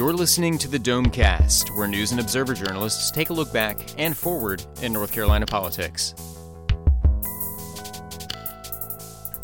You're listening to the Domecast, where news and observer journalists take a look back and forward in North Carolina politics.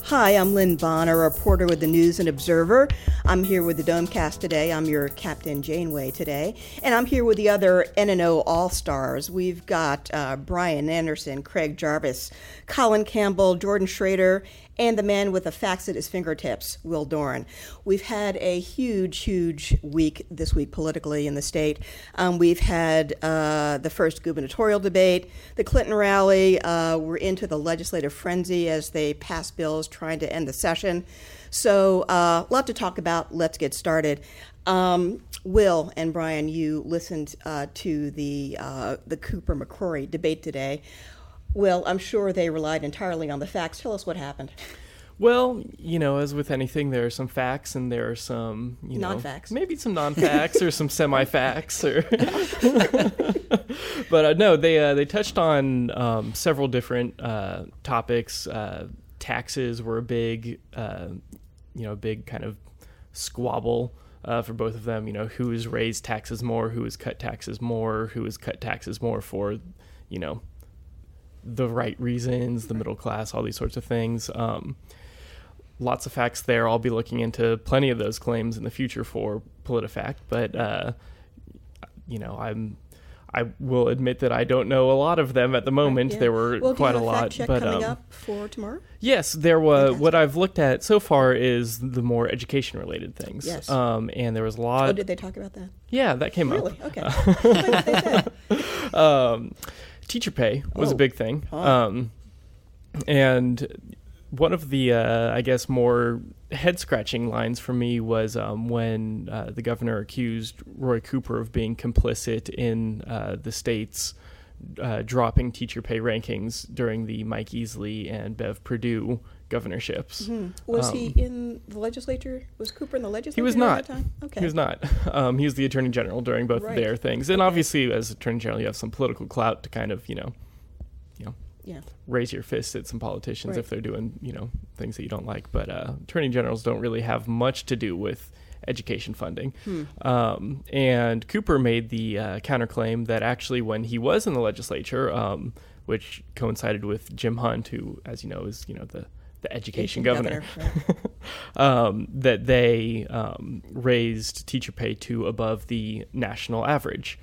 Hi, I'm Lynn Bonner, a reporter with the News and Observer. I'm here with the Domecast today. I'm your Captain Janeway today. And I'm here with the other NNO All Stars. We've got uh, Brian Anderson, Craig Jarvis, Colin Campbell, Jordan Schrader, and the man with the facts at his fingertips, Will Doran. We've had a huge, huge week this week politically in the state. Um, we've had uh, the first gubernatorial debate, the Clinton rally. Uh, we're into the legislative frenzy as they pass bills trying to end the session. So, uh, a lot to talk about. Let's get started. Um, Will and Brian, you listened uh, to the uh, the Cooper McCrory debate today. Will, I'm sure they relied entirely on the facts. Tell us what happened. Well, you know, as with anything, there are some facts and there are some, you know, Non-facts. maybe some non-facts or some semi-facts, or. but uh, no, they uh, they touched on um, several different uh, topics. Uh, taxes were a big, uh, you know, big kind of squabble. Uh, for both of them, you know, who has raised taxes more, who has cut taxes more, who has cut taxes more for, you know, the right reasons, the middle class, all these sorts of things. Um, lots of facts there. I'll be looking into plenty of those claims in the future for PolitiFact, but uh, you know, I'm I will admit that I don't know a lot of them at the moment. Yeah. There were well, quite a lot, but coming um, up for tomorrow. Yes, there was. Fantastic. What I've looked at so far is the more education related things. Yes. Um, and there was a lot. Oh, did they talk about that? yeah, that came Really? up. Okay. They said. um, teacher pay was Oh. a big thing. Huh. Um, and one of the, uh, I guess, more head scratching lines for me was um, when uh, the governor accused Roy Cooper of being complicit in uh, the state's uh, dropping teacher pay rankings during the Mike Easley and Bev Perdue governorships. Hmm. Was he Um, in the legislature? Was Cooper in the legislature? He was not. that time? Okay. He was not. Um, he was the attorney general during both Right. their things, and Okay. obviously, as attorney general, you have some political clout to kind of, you know, you know, Yeah. raise your fist at some politicians Right. if they're doing, you know, things that you don't like. But uh, attorney generals don't really have much to do with education funding. Hmm. Um, and Cooper made the uh, counterclaim that actually, when he was in the legislature, um, which coincided with Jim Hunt, who, as you know, is you know the the education governor, right. um, that they um, raised teacher pay to above the national average.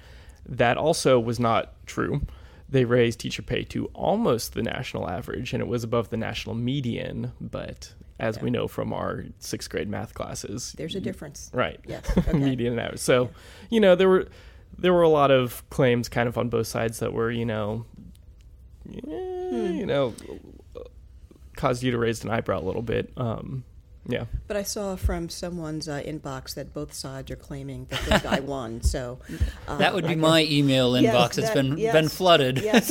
That also was not true. They raised teacher pay to almost the national average, and it was above the national median. But as we know from our sixth grade math classes, There's a difference. right? Yes. Okay. median and average. So, you know, there were there were a lot of claims kind of on both sides that were, you know, eh, Hmm. you know, caused you to raise an eyebrow a little bit. Um, yeah. But I saw from someone's uh, inbox that both sides are claiming that this guy won. So uh, That would be guess- my email Yes, inbox. it's that- been yes. been flooded Yes.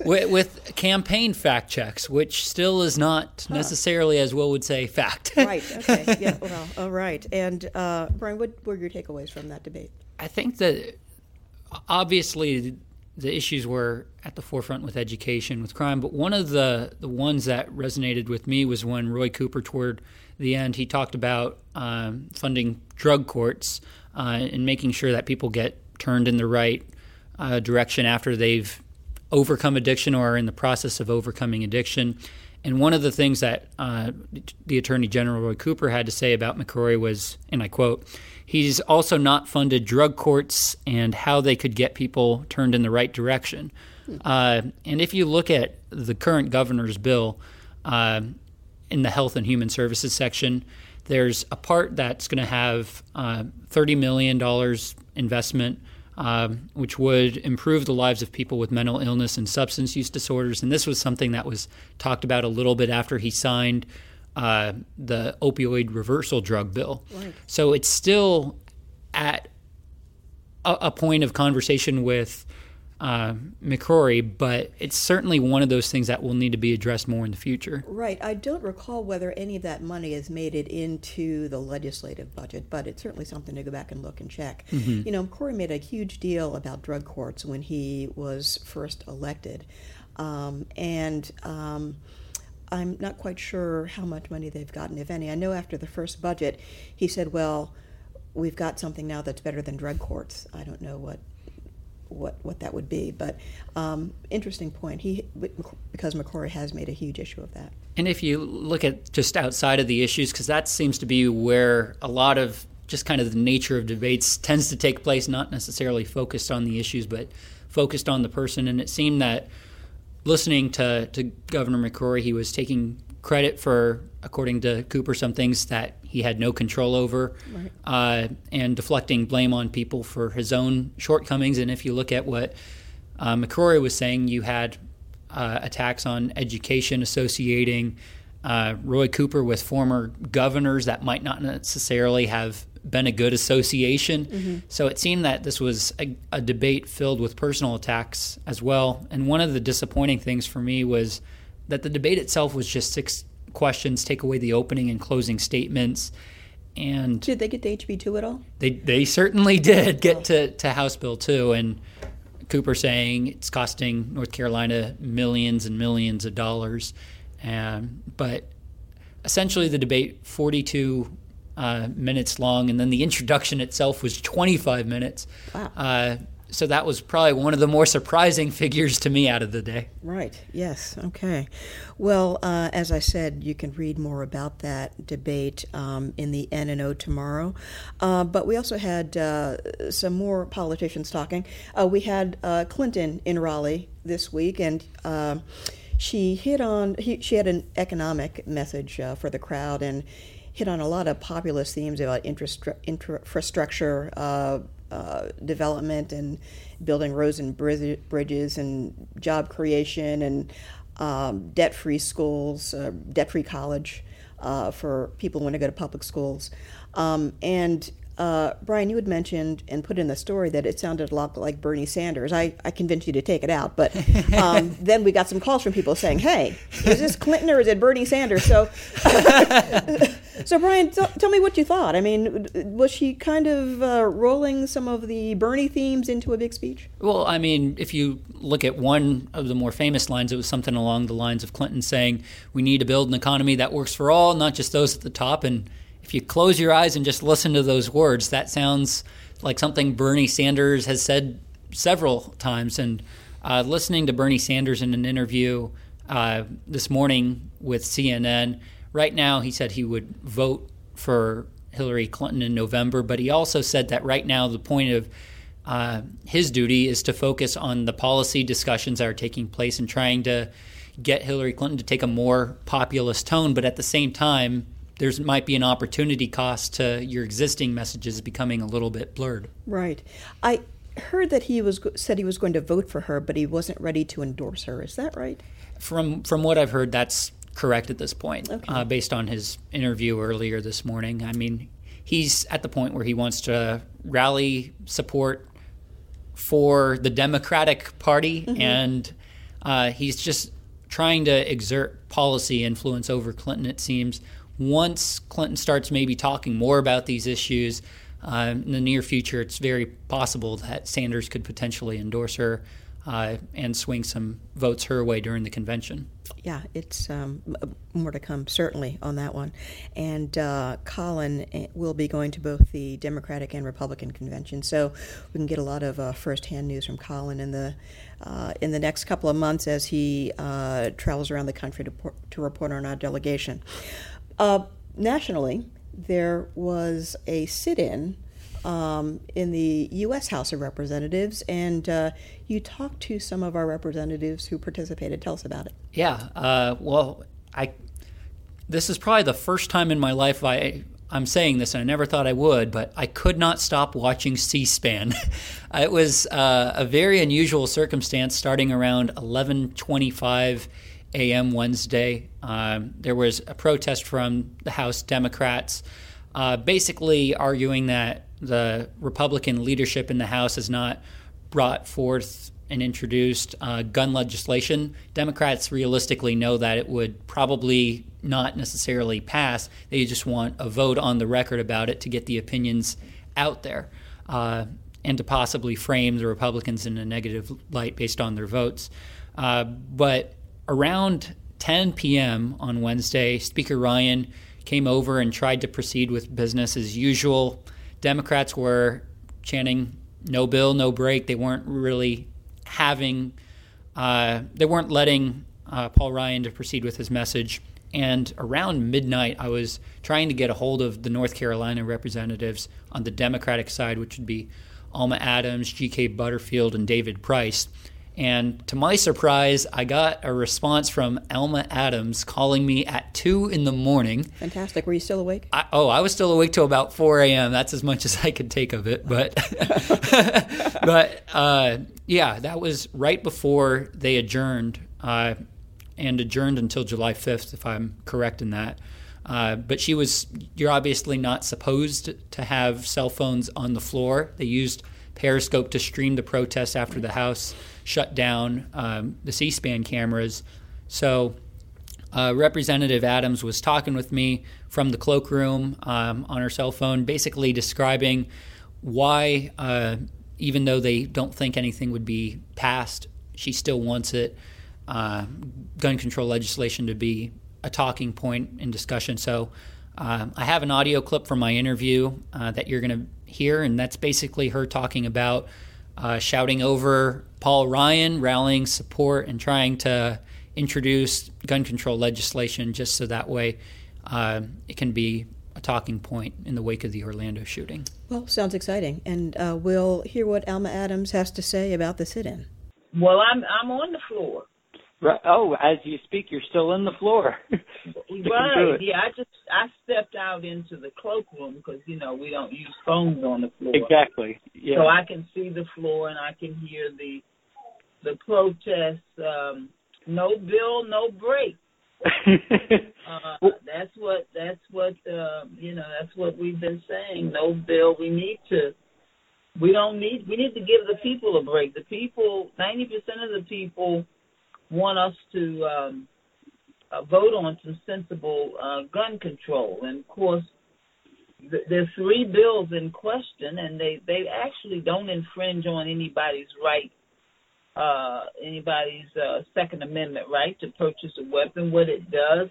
with, with campaign fact checks, which still is not necessarily, as Will would say, fact. right. Okay. Yeah. Well. All right. And uh, Brian, what were your takeaways from that debate? I think that obviously the issues were at the forefront with education, with crime, but one of the, the ones that resonated with me was when Roy Cooper, toward the end, he talked about um, funding drug courts uh, and making sure that people get turned in the right uh, direction after they've overcome addiction or are in the process of overcoming addiction. And one of the things that uh, the Attorney General Roy Cooper had to say about McCrory was, and I quote, he's also not funded drug courts and how they could get people turned in the right direction. Uh, and if you look at the current governor's bill uh, in the Health and Human Services section, there's a part that's going to have uh, $30 million investment um, which would improve the lives of people with mental illness and substance use disorders. And this was something that was talked about a little bit after he signed uh, the opioid reversal drug bill. Right. So it's still at a, a point of conversation with uh, McCrory, but it's certainly one of those things that will need to be addressed more in the future. Right. I don't recall whether any of that money has made it into the legislative budget, but it's certainly something to go back and look and check. You know, Corey made a huge deal about drug courts when he was first elected. Um, and um, I'm not quite sure how much money they've gotten, if any. I know after the first budget, he said, well, we've got something now that's better than drug courts. I don't know what what what that would be, but um, interesting point. He because McCrory has made a huge issue of that. And if you look at just outside of the issues, because that seems to be where a lot of just kind of the nature of debates tends to take place, not necessarily focused on the issues, but focused on the person. And it seemed that listening to, to Governor McCrory, he was taking credit for, according to Cooper, some things that he had no control over, right. uh, and deflecting blame on people for his own shortcomings. And if you look at what uh, McCrory was saying, you had uh, attacks on education associating uh, Roy Cooper with former governors that might not necessarily have been a good association. Mm-hmm. So it seemed that this was a, a, debate filled with personal attacks as well. And one of the disappointing things for me was that the debate itself was just six questions, take away the opening and closing statements. And did they get to HB two at all? They they certainly did get oh. to, to House Bill two, and Cooper saying it's costing North Carolina millions and millions of dollars. Um, but essentially, the debate forty two uh, minutes long, and then the introduction itself was 25 minutes. Wow. Uh, so that was probably one of the more surprising figures to me out of the day. Right. Yes. Okay. Well, uh, as I said, you can read more about that debate um, in the N&O tomorrow. Uh, but we also had uh, some more politicians talking. Uh, we had uh, Clinton in Raleigh this week, and uh, she hit on. He, she had an economic message for the crowd, and hit on a lot of populist themes about infrastructure uh, development and building roads and bridges and job creation and um, debt-free schools, uh, debt-free college uh, for people who want to go to public schools. Um, and uh, Brian, you had mentioned and put in the story that it sounded a lot like Bernie Sanders. I, I convinced you to take it out, but um, then we got some calls from people saying, "Hey, is this Clinton or is it Bernie Sanders?" So, so Brian, t- tell me what you thought. I mean, was she kind of uh, rolling some of the Bernie themes into a big speech? Well, I mean, if you look at one of the more famous lines, it was something along the lines of Clinton saying, "We need to build an economy that works for all, not just those at the top." and if you close your eyes and just listen to those words, that sounds like something Bernie Sanders has said several times. And uh, listening to Bernie Sanders in an interview uh, this morning with CNN, right now he said he would vote for Hillary Clinton in November, but he also said that right now the point of uh, his duty is to focus on the policy discussions that are taking place and trying to get Hillary Clinton to take a more populist tone, but at the same time, there might be an opportunity cost to your existing messages becoming a little bit blurred. Right. I heard that he was said he was going to vote for her, but he wasn't ready to endorse her. Is that right? From from what I've heard, that's correct at this point, okay. uh, based on his interview earlier this morning. I mean, he's at the point where he wants to rally support for the Democratic Party, mm-hmm. and uh, he's just trying to exert policy influence over Clinton. It seems once Clinton starts maybe talking more about these issues uh, in the near future, it's very possible that Sanders could potentially endorse her uh, and swing some votes her way during the convention. Yeah, it's um, more to come, certainly, on that one. And uh, Colin eh, will be going to both the Democratic and Republican convention, so we can get a lot of uh, firsthand news from Colin in the uh, in the next couple of months as he uh, travels around the country to, to report on our delegation. Uh, nationally, there was a sit in um, in the U.S. House of Representatives, and uh, you talked to some of our representatives who participated. Tell us about it. Yeah, uh, well, I this is probably the first time in my life I I'm saying this, and I never thought I would, but I could not stop watching C-SPAN. it was uh, a very unusual circumstance, starting around 11:25 a.m. Wednesday. Um, there was a protest from the House Democrats, uh, basically arguing that the Republican leadership in the House has not brought forth and introduced uh, gun legislation. Democrats realistically know that it would probably not necessarily pass. They just want a vote on the record about it to get the opinions out there uh, and to possibly frame the Republicans in a negative light based on their votes. Uh, but around 10 p.m. on Wednesday, Speaker Ryan came over and tried to proceed with business as usual. Democrats were chanting "No bill, no break." They weren't really having, uh, they weren't letting uh, Paul Ryan to proceed with his message. And around midnight, I was trying to get a hold of the North Carolina representatives on the Democratic side, which would be Alma Adams, G.K. Butterfield, and David Price. And to my surprise, I got a response from Alma Adams calling me at 2 in the morning. Fantastic. Were you still awake? I, oh, I was still awake till about 4 a.m. That's as much as I could take of it. But, but uh, yeah, that was right before they adjourned uh, and adjourned until July 5th, if I'm correct in that. Uh, but she was, you're obviously not supposed to have cell phones on the floor. They used Periscope to stream the protests after the House shut down um, the C SPAN cameras. So, uh, Representative Adams was talking with me from the cloakroom um, on her cell phone, basically describing why, uh, even though they don't think anything would be passed, she still wants it, uh, gun control legislation to be a talking point in discussion. So um, I have an audio clip from my interview uh, that you're going to hear, and that's basically her talking about uh, shouting over Paul Ryan, rallying support, and trying to introduce gun control legislation just so that way uh, it can be a talking point in the wake of the Orlando shooting. Well, sounds exciting, and uh, we'll hear what Alma Adams has to say about the sit-in. Well, I'm I'm on the floor. Right. Oh, as you speak, you're still in the floor. right. Yeah, I just I stepped out into the cloakroom because you know we don't use phones on the floor. Exactly. Yeah. So I can see the floor and I can hear the the protests. Um, no bill, no break. uh, that's what that's what uh, you know. That's what we've been saying. No bill. We need to. We don't need. We need to give the people a break. The people, ninety percent of the people want us to um, uh, vote on some sensible uh, gun control. And of course, th- there's three bills in question, and they they actually don't infringe on anybody's right, uh, anybody's uh, Second Amendment right to purchase a weapon. What it does,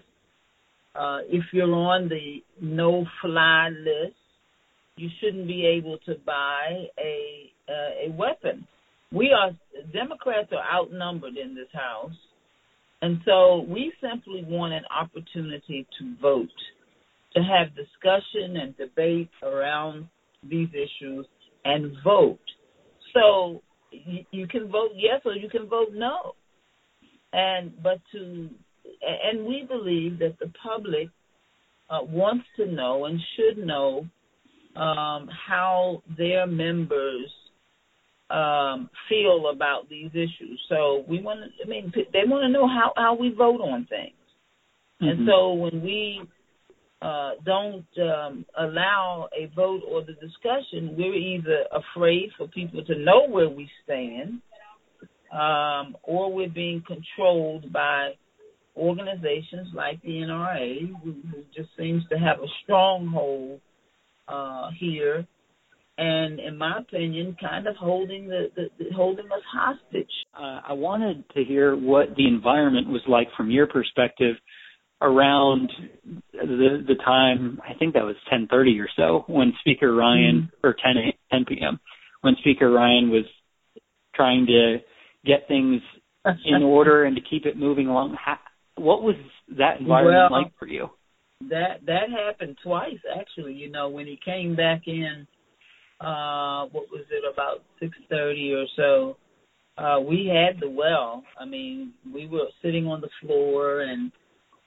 uh, if you're on the no-fly list, you shouldn't be able to buy a uh, a weapon we are Democrats are outnumbered in this house, and so we simply want an opportunity to vote, to have discussion and debate around these issues and vote. So you, can vote yes or you can vote no, and but to and we believe that the public uh, wants to know and should know um, how their members um, feel about these issues. So we want to, I mean, they want to know how, how we vote on things. Mm-hmm. And so when we uh, don't um, allow a vote or the discussion, we're either afraid for people to know where we stand, um, or we're being controlled by organizations like the NRA, who, who just seems to have a stronghold uh, here and in my opinion, kind of holding the, the, the holding us hostage. Uh, I wanted to hear what the environment was like from your perspective around the the time. I think that was 10:30 or so when Speaker Ryan mm-hmm. or 10 10 p.m. when Speaker Ryan was trying to get things in order and to keep it moving along. How, what was that environment well, like for you? That that happened twice actually. You know, when he came back in uh what was it about six thirty or so uh we had the well. I mean we were sitting on the floor and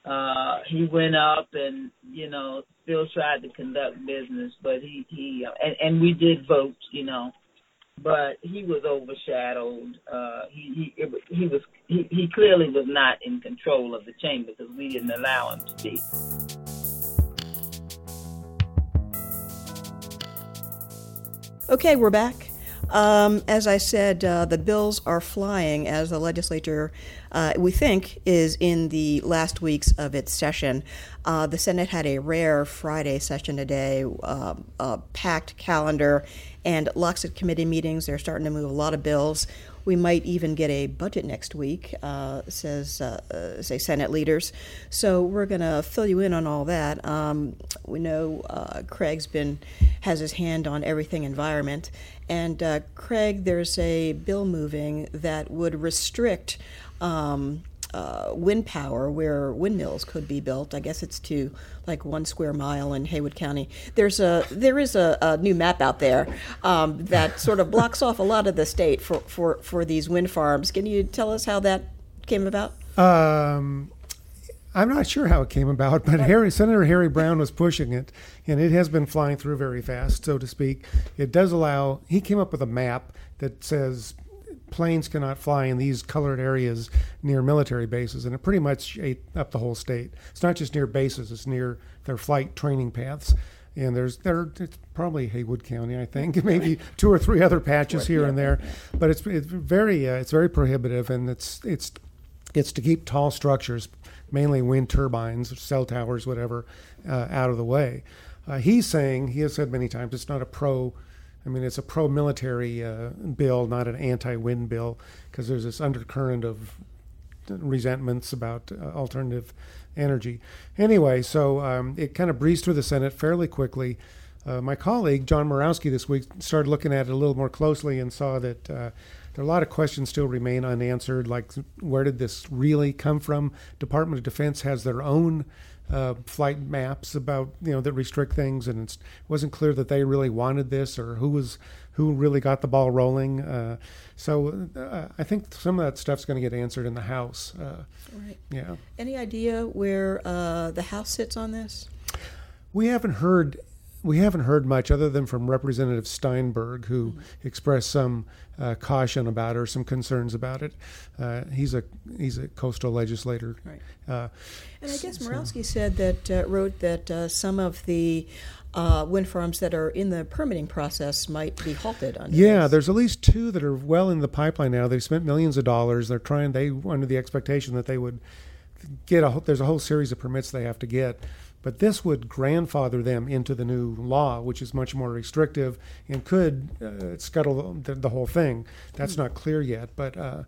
uh he went up and you know still tried to conduct business but he he and and we did vote you know. But he was overshadowed uh he he it, he was he he clearly was not in control of the chamber because we didn't allow him to be Okay, we're back. Um, as I said, uh, the bills are flying as the legislature, uh, we think, is in the last weeks of its session. Uh, the Senate had a rare Friday session today, uh, a packed calendar, and lots of committee meetings. They're starting to move a lot of bills. We might even get a budget next week, uh, says uh, uh say Senate leaders. So we're going to fill you in on all that. Um, we know uh, Craig's been has his hand on everything environment, and uh, Craig, there's a bill moving that would restrict. Um, uh, wind power where windmills could be built. I guess it's to like one square mile in Haywood County. There's a there is a, a new map out there um, that sort of blocks off a lot of the state for, for, for these wind farms. Can you tell us how that came about? Um, I'm not sure how it came about, but Harry, Senator Harry Brown was pushing it, and it has been flying through very fast, so to speak. It does allow. He came up with a map that says planes cannot fly in these colored areas near military bases, and it pretty much ate up the whole state. It's not just near bases; it's near their flight training paths. And there's there it's probably Haywood County, I think, maybe two or three other patches here and there, but it's it's very uh, it's very prohibitive, and it's it's it's to keep tall structures, mainly wind turbines, cell towers, whatever, uh, out of the way. Uh, he's saying he has said many times it's not a pro I mean, it's a pro military uh, bill, not an anti wind bill, because there's this undercurrent of resentments about uh, alternative energy. Anyway, so um, it kind of breezed through the Senate fairly quickly. Uh, my colleague, John Murawski, this week started looking at it a little more closely and saw that uh, there are a lot of questions still remain unanswered, like where did this really come from? Department of Defense has their own uh, flight maps about you know that restrict things, and it wasn't clear that they really wanted this or who was who really got the ball rolling. Uh, so uh, I think some of that stuff's going to get answered in the House. Uh, right. Yeah. Any idea where uh, the House sits on this? We haven't heard we haven't heard much other than from Representative Steinburg, who mm-hmm. expressed some uh, caution about it or some concerns about it. Uh, he's a he's a coastal legislator. Right. Uh, and I guess Murawski so. said that uh, wrote that uh, some of the uh, wind farms that are in the permitting process might be halted. yeah, this. there's at least two that are well in the pipeline now. They've spent millions of dollars. They're trying. They under the expectation that they would get a. There's a whole series of permits they have to get but this would grandfather them into the new law, which is much more restrictive and could uh, scuttle the, the, whole thing. That's not clear yet, but uh,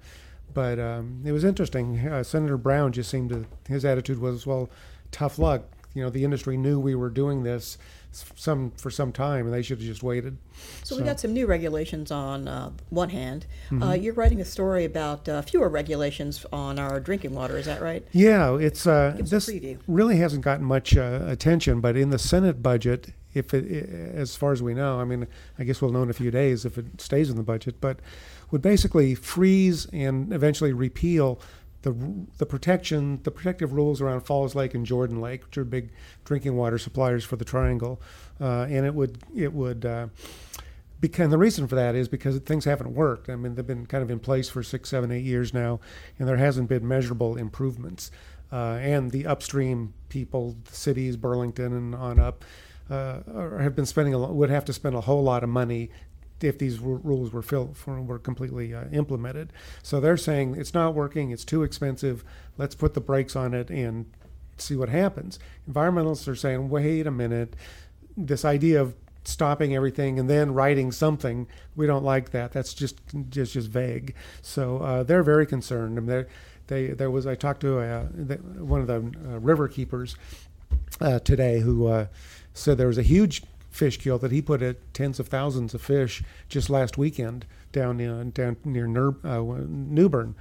but um, it was interesting. Uh, Senator Brown just seemed to his attitude was well, tough luck. You know, the industry knew we were doing this some for some time, and they should have just waited. So, so. we got some new regulations on uh, one hand. Uh, mm-hmm. Uh, you're writing a story about uh, fewer regulations on our drinking water. Is that right? Yeah, it's uh, this really hasn't gotten much uh, attention, but in the Senate budget, if it, as far as we know, I mean, I guess we'll know in a few days if it stays in the budget, but would basically freeze and eventually repeal the the protection, the protective rules around Falls Lake and Jordan Lake, which are big drinking water suppliers for the Triangle, uh, and it would it would. Uh, because the reason for that is because things haven't worked. I mean, they've been kind of in place for six, seven, eight years now, and there hasn't been measurable improvements. Uh, and the upstream people, the cities, Burlington, and on up, uh, have been spending a would have to spend a whole lot of money if these rules were were completely uh, implemented. So they're saying it's not working, it's too expensive. Let's put the brakes on it and see what happens. Environmentalists are saying, wait a minute, this idea of stopping everything and then writing something, we don't like that. That's just just just vague. So uh, they're very concerned. I they there was I talked to uh, one of the uh, river keepers uh, today who uh, said there was a huge fish kill that he put at tens of thousands of fish just last weekend down in, down near Ner, uh, New Bern.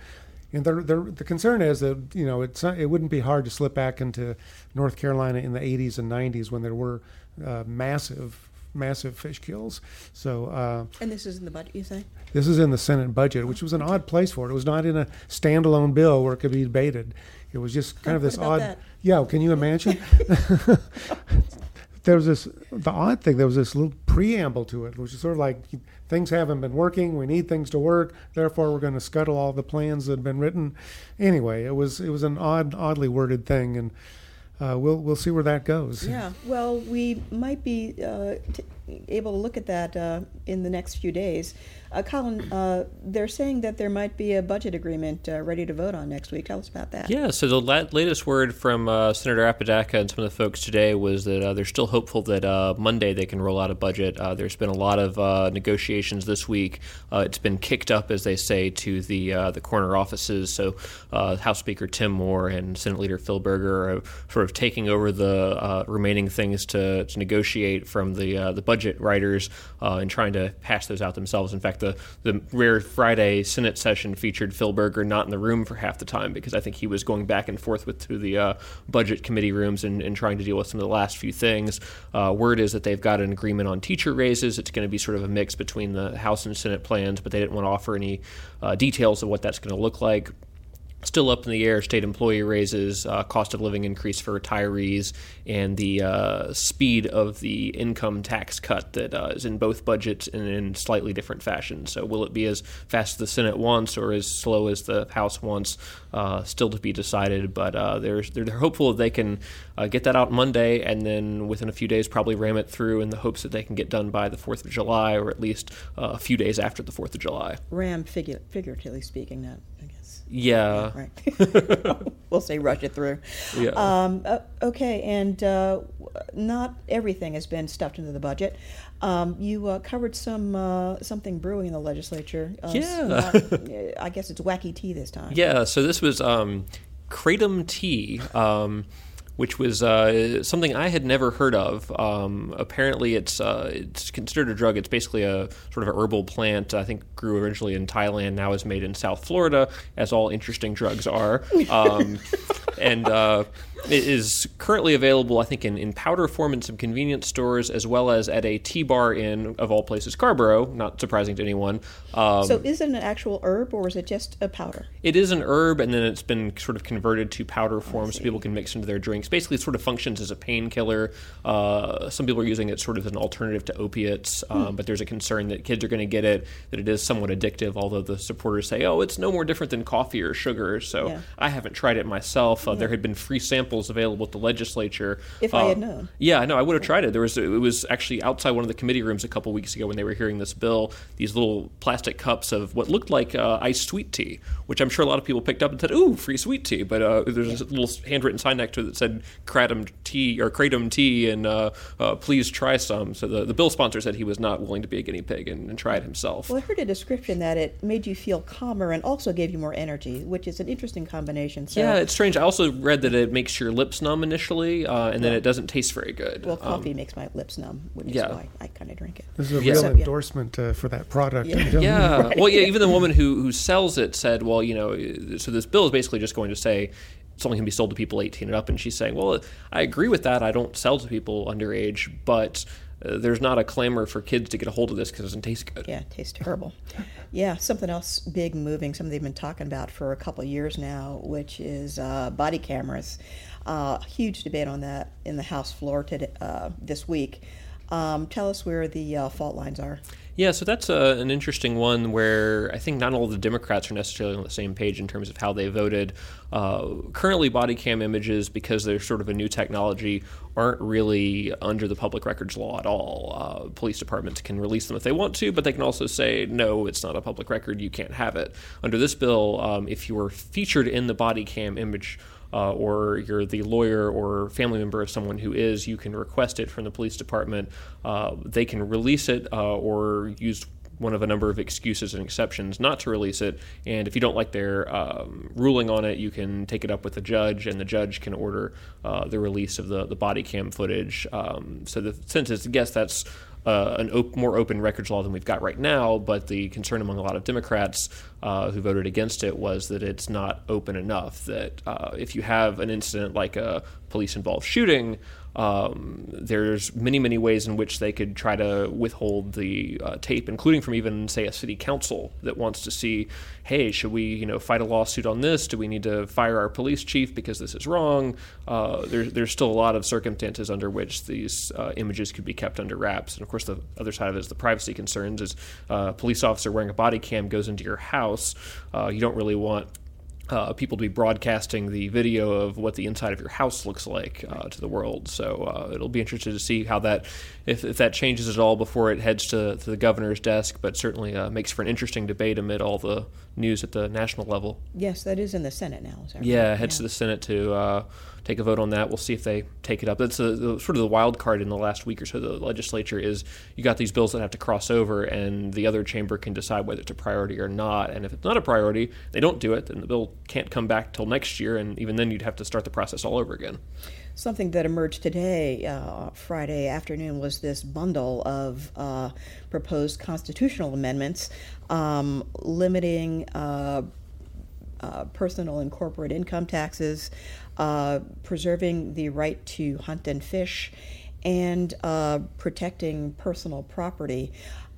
And they're, they're, the concern is that you know it's it wouldn't be hard to slip back into North Carolina in the 80s and 90s when there were uh, massive massive fish kills. So uh, and this is in the budget, you say? This is in the Senate budget, which was an odd place for it. It was not in a standalone bill where it could be debated. It was just kind of this odd. That? Yeah, can you imagine? there was this the odd thing there was this little preamble to it which is sort of like things haven't been working we need things to work therefore we're going to scuttle all the plans that had been written anyway it was it was an odd oddly worded thing and uh, we'll we'll see where that goes. Yeah. Well, we might be uh, t- able to look at that uh, in the next few days. Uh, Colin, uh, they're saying that there might be a budget agreement uh, ready to vote on next week. Tell us about that. Yeah, so the la- latest word from uh, Senator Apodaca and some of the folks today was that uh, they're still hopeful that uh, Monday they can roll out a budget. there's been a lot of negotiations this week. it's been kicked up, as they say, to the the corner offices. So House Speaker Tim Moore and Senate Leader Phil Berger are sort of taking over the remaining things to, to negotiate from the the budget writers and trying to pass those out themselves. In fact, the the rare Friday Senate session featured Phil Berger not in the room for half the time because I think he was going back and forth with to the uh, budget committee rooms and, and, trying to deal with some of the last few things. Uh, word is that they've got an agreement on teacher raises. It's going to be sort of a mix between the House and Senate plans, but they didn't want to offer any uh, details of what that's going to look like still up in the air state employee raises, uh, cost of living increase for retirees, and the uh, speed of the income tax cut that uh, is in both budgets and in slightly different fashion. So, will it be as fast as the Senate wants or as slow as the House wants? Uh, still to be decided, but uh, they're, they're hopeful that they can uh, get that out Monday and then within a few days probably ram it through in the hopes that they can get done by the 4th of July or at least a few days after the 4th of July. Ram, figu- figuratively speaking, not yeah. Right. we'll say rush it through. Yeah. Um, okay, and uh, not everything has been stuffed into the budget. Um, you uh, covered some uh, something brewing in the legislature. Uh, yeah. Not, I guess it's wacky tea this time. Yeah. So this was um, kratom tea. Um, which was uh, something I had never heard of. Um, apparently, it's uh, it's considered a drug. It's basically a sort of a herbal plant. I think grew originally in Thailand, now is made in South Florida, as all interesting drugs are. Um, and uh, it is currently available, I think, in, in powder form in some convenience stores, as well as at a tea bar in, of all places, Carrboro. Not surprising to anyone. Um, so, is it an actual herb, or is it just a powder? It is an herb, and then it's been sort of converted to powder form, so people can mix into their drinks. Basically, it sort of functions as a painkiller. Uh, some people are using it sort of as an alternative to opiates, um, hmm. but there's a concern that kids are going to get it, that it is somewhat addictive. Although the supporters say, "Oh, it's no more different than coffee or sugar." So, yeah. I haven't tried it myself. Uh, yeah. There had been free samples available at the legislature. If uh, I had known. Yeah, no, I would have tried it. There was it was actually outside one of the committee rooms a couple weeks ago when they were hearing this bill. These little plastic cups of what looked like uh, iced sweet tea, which I'm sure a lot of people picked up and said, "Ooh, free sweet tea." But uh, there's a little handwritten sign next to it that said "kratom tea" or "kratom tea," and uh, uh, please try some. So the, the bill sponsor said he was not willing to be a guinea pig and, and try it himself. Well, I heard a description that it made you feel calmer and also gave you more energy, which is an interesting combination. So. Yeah, it's strange. I also read that it makes your lips numb initially, uh, and then it doesn't taste very good. Well, coffee um, makes my lips numb, which yeah. is why I kind of drink it. This is a real endorsement uh, for that product. Yeah, yeah. Right. well, yeah. Even the woman who who sells it said, "Well, you know, so this bill is basically just going to say." it's Something can be sold to people 18 and up, and she's saying, "Well, I agree with that. I don't sell to people underage, but uh, there's not a clamor for kids to get a hold of this because it doesn't taste good. Yeah, it tastes terrible. yeah, something else big moving, something they've been talking about for a couple of years now, which is uh, body cameras. Uh, huge debate on that in the House floor today, uh, this week. Um, tell us where the uh, fault lines are. Yeah, so that's a, uh, an interesting one where I think not all the Democrats are necessarily on the same page in terms of how they voted. Uh, currently, body cam images, because they're sort of a new technology, aren't really under the public records law at all. Uh, police departments can release them if they want to, but they can also say, no, it's not a public record, you can't have it. Under this bill, um, if you were featured in the body cam image, uh, or you're the lawyer or family member of someone who is, you can request it from the police department. Uh, they can release it uh, or use one of a number of excuses and exceptions not to release it. And if you don't like their um, ruling on it, you can take it up with the judge, and the judge can order uh, the release of the, the body cam footage. Um, so the sense is, yes, that's uh, an op- more open records law than we've got right now. But the concern among a lot of Democrats uh, who voted against it was that it's not open enough. That uh, if you have an incident like a police involved shooting, um, there's many, many ways in which they could try to withhold the uh, tape, including from even, say, a city council that wants to see, hey, should we, you know, fight a lawsuit on this? Do we need to fire our police chief because this is wrong? Uh, there's there's still a lot of circumstances under which these uh, images could be kept under wraps. And of course, the other side of it is the privacy concerns. Is a uh, police officer wearing a body cam goes into your house, uh, you don't really want uh, people to be broadcasting the video of what the inside of your house looks like uh, to the world. So uh, it'll be interesting to see how that, if, if that changes at all before it heads to, to the governor's desk. But certainly uh, makes for an interesting debate amid all the news at the national level. Yes, that is in the Senate now. yeah, right? heads yeah. to the Senate to uh, take a vote on that. We'll see if they take it up. That's a, the, sort of the wild card in the last week or so. The legislature is you got these bills that have to cross over, and the other chamber can decide whether it's a priority or not. And if it's not a priority, they don't do it, then the bill can't come back till next year, and even then you'd have to start the process all over again. Something that emerged today, uh, Friday afternoon, was this bundle of uh, proposed constitutional amendments um, limiting. Uh, uh, personal and corporate income taxes, uh, preserving the right to hunt and fish, and uh, protecting personal property.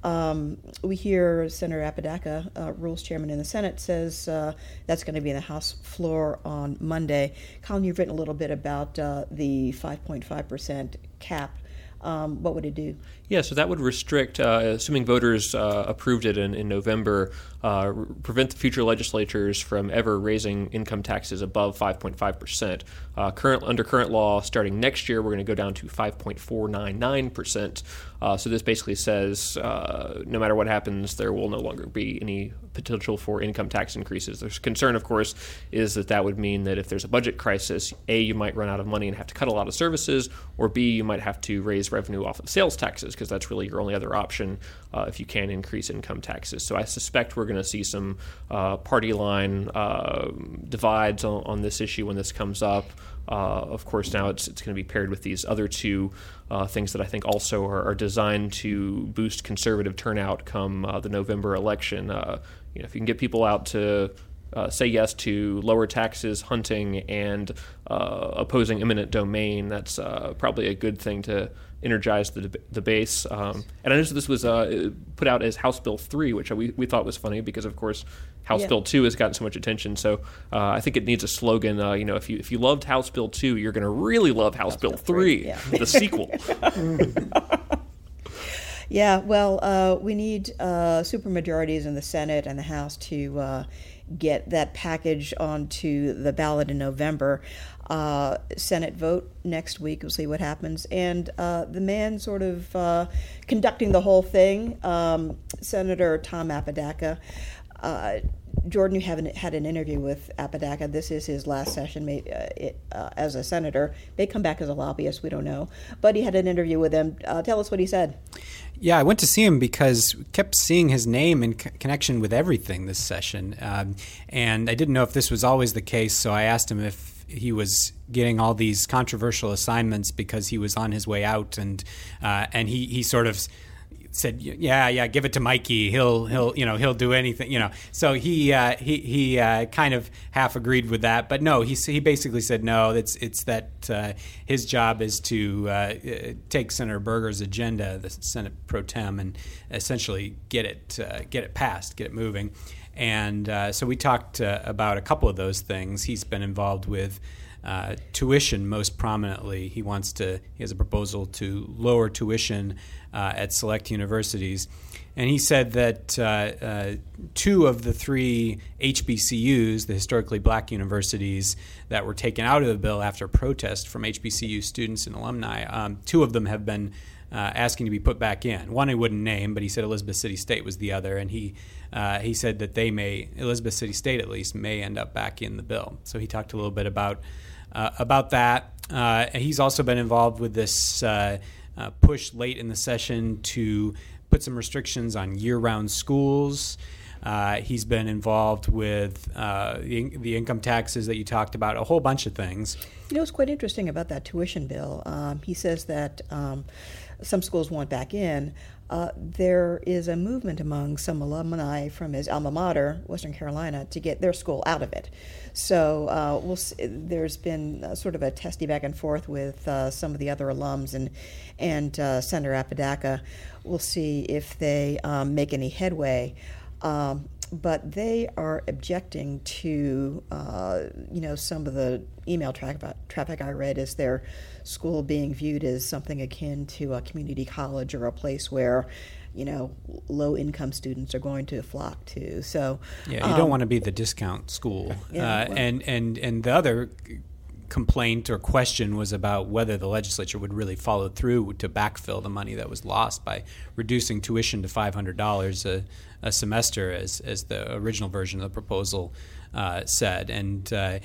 Um, we hear Senator Apodaca, uh, Rules Chairman in the Senate, says uh, that's going to be in the House floor on Monday. Colin, you've written a little bit about uh, the 5.5% cap um, what would it do? Yeah, so that would restrict, uh, assuming voters uh, approved it in, in November, uh, prevent the future legislatures from ever raising income taxes above 5.5 percent. Uh, current under current law, starting next year, we're going to go down to 5.499 percent. Uh, so this basically says uh, no matter what happens, there will no longer be any potential for income tax increases. There's concern, of course, is that that would mean that if there's a budget crisis, a you might run out of money and have to cut a lot of services, or b you might have to raise revenue off of sales taxes because that's really your only other option uh, if you can increase income taxes. So I suspect we're going to see some uh, party line uh, divides on, on, this issue when this comes up. Uh, of course, now it's, it's going to be paired with these other two uh, things that I think also are, are, designed to boost conservative turnout come uh, the November election. you know, if you can get people out to uh, say yes to lower taxes, hunting, and uh, opposing eminent domain. That's uh, probably a good thing to energize the, the base. Um, and I noticed this was put out as House Bill 3, which we, we thought was funny because, of course, House yeah. Bill 2 has gotten so much attention. So uh, I think it needs a slogan. Uh, you know, if you if you loved House Bill 2, you're going to really love House, House Bill, Bill 3, 3 yeah. the sequel. yeah, well, uh, we need uh, supermajorities in the Senate and the House to uh, get that package onto the ballot in November. Uh, Senate vote next week. We'll see what happens. And uh, the man sort of uh, conducting the whole thing, um, Senator Tom Apodaca. Uh, Jordan, you haven't had an interview with Apodaca. This is his last session uh, it, uh, as a senator. May come back as a lobbyist. We don't know. But he had an interview with him. tell us what he said. Yeah, I went to see him because kept seeing his name in connection with everything this session, um, and I didn't know if this was always the case. So I asked him if he was getting all these controversial assignments because he was on his way out, and uh, and he he sort of said, "Yeah, yeah, give it to Mikey. He'll he'll you know he'll do anything. You know." So he uh, he he uh, kind of half agreed with that, but no, he he basically said no. It's it's that uh, his job is to uh, take Senator Berger's agenda, the Senate pro tem, and essentially get it uh, get it passed, get it moving. And uh, so we talked about a couple of those things. He's been involved with. Uh, tuition most prominently. He wants to, he has a proposal to lower tuition uh, at select universities. And he said that uh, uh, two of the three HBCUs, the historically black universities that were taken out of the bill after protest from HBCU students and alumni, um, two of them have been uh, asking to be put back in. One he wouldn't name, but he said Elizabeth City State was the other, and he uh, he said that they may Elizabeth City State at least may end up back in the bill. So he talked a little bit about uh, about that. Uh, he's also been involved with this uh, push late in the session to put some restrictions on year-round schools. Uh, he's been involved with uh, the, the, income taxes that you talked about, a whole bunch of things. You know, it's quite interesting about that tuition bill. Um, he says that um, some schools want back in, uh, there is a movement among some alumni from his alma mater, Western Carolina, to get their school out of it. So uh, we'll see, there's been uh, sort of a testy back and forth with uh, some of the other alums and and uh, Senator Apodaca. We'll see if they um, make any headway. Um, but they are objecting to, uh, you know, some of the email tra- traffic I read as their school being viewed as something akin to a community college or a place where you know low income students are going to flock to. So yeah you um, don't want to be the discount school. Yeah, uh, well, and and and the other complaint or question was about whether the legislature would really follow through to backfill the money that was lost by reducing tuition to $500 a, a semester, as, as the original version of the proposal uh, said. And uh,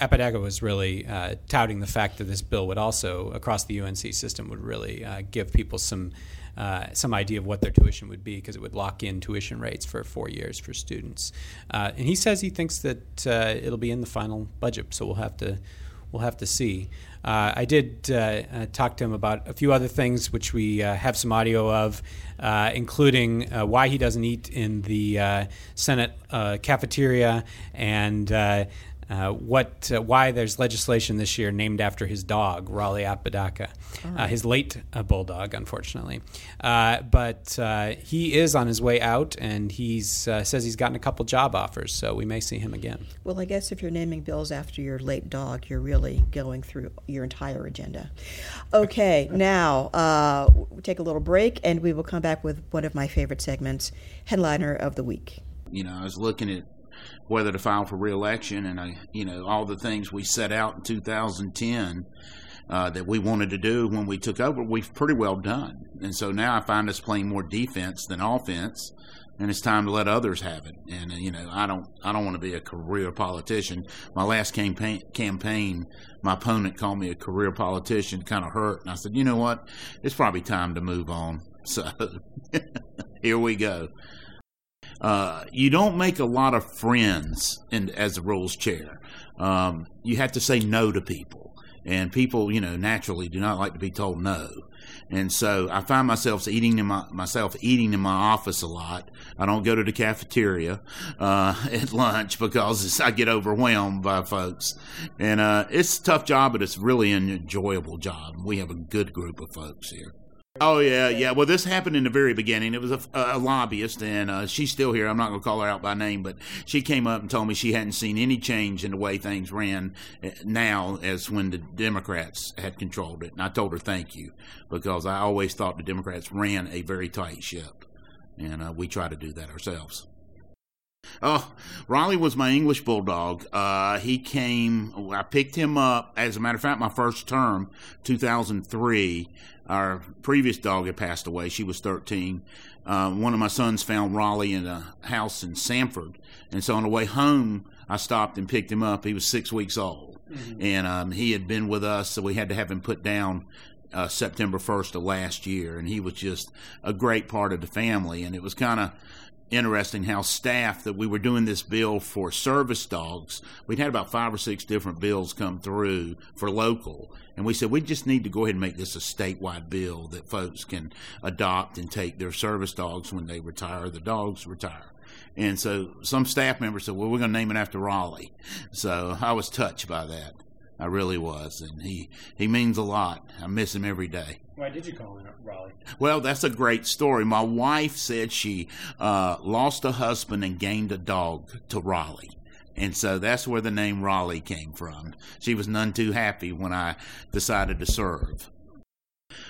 Apodaca was really uh, touting the fact that this bill would also, across the UNC system, would really uh, give people some uh, some idea of what their tuition would be because it would lock in tuition rates for four years for students. Uh, and he says he thinks that uh, it'll be in the final budget, so we'll have to we'll have to see. Uh, I did uh, uh, talk to him about a few other things, which we uh, have some audio of, uh, including why he doesn't eat in the Senate cafeteria and uh, what, uh, why there's legislation this year named after his dog, Raleigh Apodaca, uh, right. uh, his late uh, bulldog, unfortunately. Uh, but he is on his way out, and he says he's gotten a couple job offers, so we may see him again. Well, I guess if you're naming bills after your late dog, you're really going through your entire agenda. Okay, now we take a little break, and we will come back with one of my favorite segments, Headliner of the Week. You know, I was looking at whether to file for reelection, and I, you know, all the things we set out in 2010 uh, that we wanted to do when we took over, we've pretty well done. And so now I find us playing more defense than offense, and it's time to let others have it. And you know, I don't, I don't want to be a career politician. My last campaign, campaign, my opponent called me a career politician, kind of hurt, and I said, you know what, it's probably time to move on. So here we go. Uh, you don't make a lot of friends in, as the rules chair. Um, you have to say no to people, and people, you know, naturally do not like to be told no. And so I find myself eating in my myself eating in my office a lot. I don't go to the cafeteria uh, at lunch because I get overwhelmed by folks. And uh, it's a tough job, but it's really an enjoyable job. We have a good group of folks here. Oh yeah, yeah. Well, this happened in the very beginning. It was a, a lobbyist, and uh, she's still here. I'm not going to call her out by name, but she came up and told me she hadn't seen any change in the way things ran uh, now as when the Democrats had controlled it. And I told her thank you because I always thought the Democrats ran a very tight ship, and uh, we try to do that ourselves. Oh, Raleigh was my English bulldog. Uh, he came. I picked him up. As a matter of fact, my first term, 2003. Our previous dog had passed away. She was 13. Uh, one of my sons found Raleigh in a house in Sanford, and so on the way home, I stopped and picked him up. He was six weeks old, mm-hmm. and um, he had been with us, so we had to have him put down uh, September 1st of last year, and he was just a great part of the family. And it was kind of interesting how staff that we were doing this bill for service dogs. We'd had about five or six different bills come through for local, and we said we just need to go ahead and make this a statewide bill that folks can adopt and take their service dogs when they retire. The dogs retire. And so some staff members said, "Well, we're going to name it after Raleigh." So I was touched by that. I really was, and he he means a lot. I miss him every day. Why did you call him Raleigh? Well, that's a great story. My wife said she uh, lost a husband and gained a dog to Raleigh. And so that's where the name Raleigh came from. She was none too happy when I decided to serve.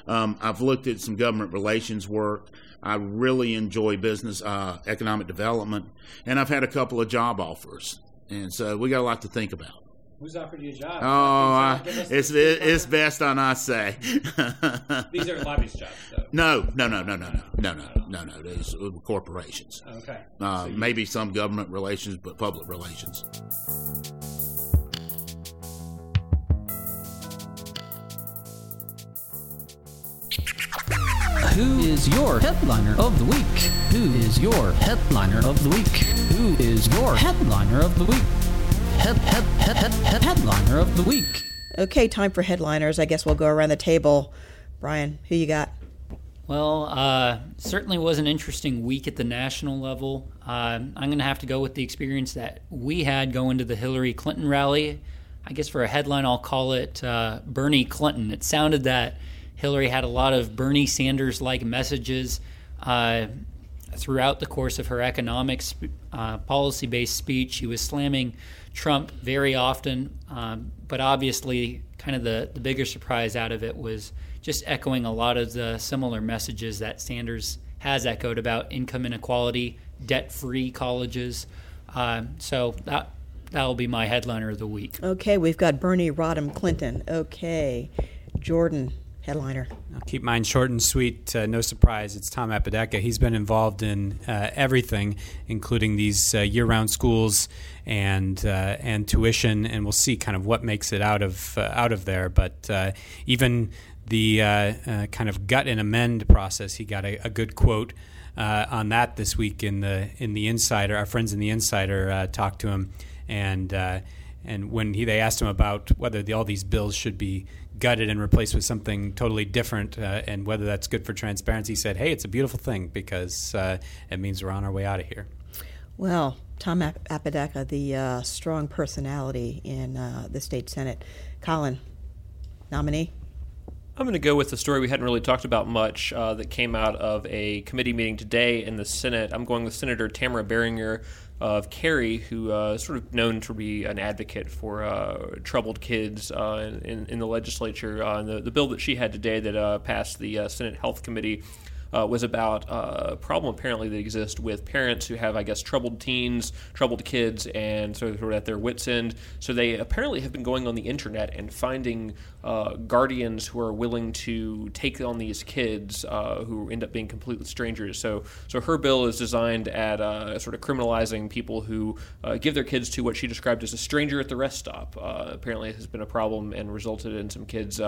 Um, I've looked at some government relations work. I really enjoy business, uh, economic development, and I've had a couple of job offers. And so we got a lot to think about. Who's offered you a job? Oh, it's it's best on I say. These are lobbyist jobs, though. No, no, no, no, no, no, no, no, no, no. These corporations. Okay. Uh, so maybe some government relations, but public relations. Who is your headliner of the week? Who is your headliner of the week? Who is your headliner of the week? head, head, head, head, head, headliner of the week. Okay, time for headliners. I guess we'll go around the table. Brian, who you got? Well, uh, certainly was an interesting week at the national level. Uh, I'm going to have to go with the experience that we had going to the Hillary Clinton rally. I guess for a headline, I'll call it uh, Bernie Clinton. It sounded that Hillary had a lot of Bernie Sanders like messages. Uh, throughout the course of her economics uh, policy based speech. She was slamming Trump very often, um, but obviously, kind of the, the bigger surprise out of it was just echoing a lot of the similar messages that Sanders has echoed about income inequality, debt free colleges. Uh, so that that'll be my headliner of the week. Okay, we've got Bernie Rodham Clinton. Okay, Jordan headliner. I'll keep mine short and sweet. Uh, no surprise, it's Tom Apodaca. He's been involved in uh, everything, including these uh, year-round schools and uh, and tuition, and we'll see kind of what makes it out of uh, out of there. But uh, even the kind of gut and amend process, he got a, a good quote. on that this week in the in the Insider, our friends in the Insider talked to him, and and when he, they asked him about whether the, all these bills should be gutted and replaced with something totally different, uh, and whether that's good for transparency, he said, "Hey, it's a beautiful thing because uh, it means we're on our way out of here." Well, Tom Apodaca, the uh, strong personality in uh, the state senate, Colin, nominee. I'm going to go with the story we hadn't really talked about much uh, that came out of a committee meeting today in the Senate. I'm going with Senator Tamara Barringer of Cary, who uh, sort of known to be an advocate for uh, troubled kids uh, in, in, the legislature. Uh, the, the, bill that she had today that uh, passed the uh, Senate Health Committee uh, was about uh, a problem apparently that exists with parents who have, I guess, troubled teens, troubled kids, and sort of at their wits' end. So they apparently have been going on the internet and finding uh, guardians who are willing to take on these kids uh, who end up being completely strangers. So, so her bill is designed at uh, sort of criminalizing people who uh, give their kids to what she described as a stranger at the rest stop. apparently, it has been a problem and resulted in some kids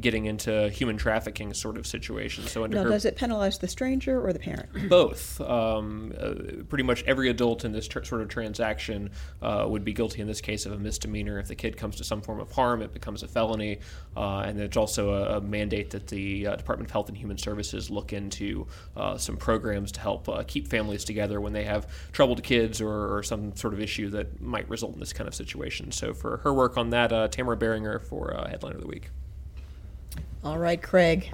getting into human trafficking sort of situations. So, under now, her, does it penalize penalize the stranger or the parent? Both. Um, uh, pretty much every adult in this tr- sort of transaction uh, would be guilty in this case of a misdemeanor. If the kid comes to some form of harm, it becomes a felony. Uh, and there's also a, a mandate that the uh, Department of Health and Human Services look into uh, some programs to help uh, keep families together when they have troubled kids or, or, some sort of issue that might result in this kind of situation. So for her work on that, Tamara Barringer for Headline of the Week. All right, Craig.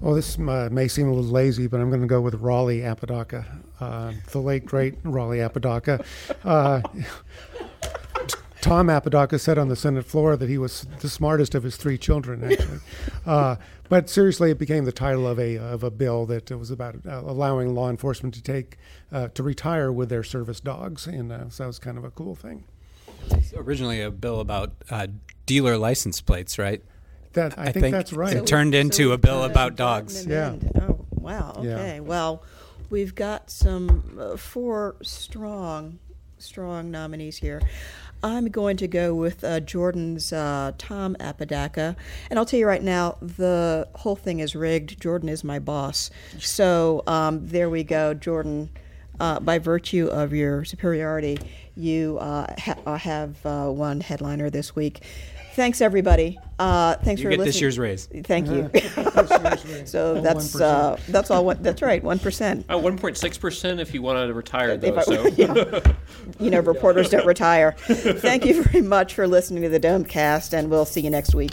Well, this uh, may seem a little lazy, but I'm going to go with Raleigh Apodaca, uh, the late great Raleigh Apodaca. Uh, Tom Apodaca said on the Senate floor that he was the smartest of his three children, actually. Uh, but seriously, it became the title of a of a bill that was about uh, allowing law enforcement to take uh, to retire with their service dogs, and so that was kind of a cool thing. It's originally a bill about dealer license plates, right? That I, I think, think, that's right. It turned into so a bill about dogs. Yeah. Oh wow. Okay. Yeah. Well, we've got some uh, four strong, strong nominees here. I'm going to go with uh, Jordan's uh, Tom Apodaca. And I'll tell you right now, the whole thing is rigged. Jordan is my boss. So um, there we go. Jordan, uh, by virtue of your superiority, you uh, ha- uh, have one headliner this week. Thanks, everybody. Uh, thanks you for get listening. this year's raise. Thank you. so that's uh, that's all. One, that's right. One percent. Uh, one point six percent if you wanted to retire, though. I, so. yeah. You know, reporters don't retire. Thank you very much for listening to the Domecast, and we'll see you next week.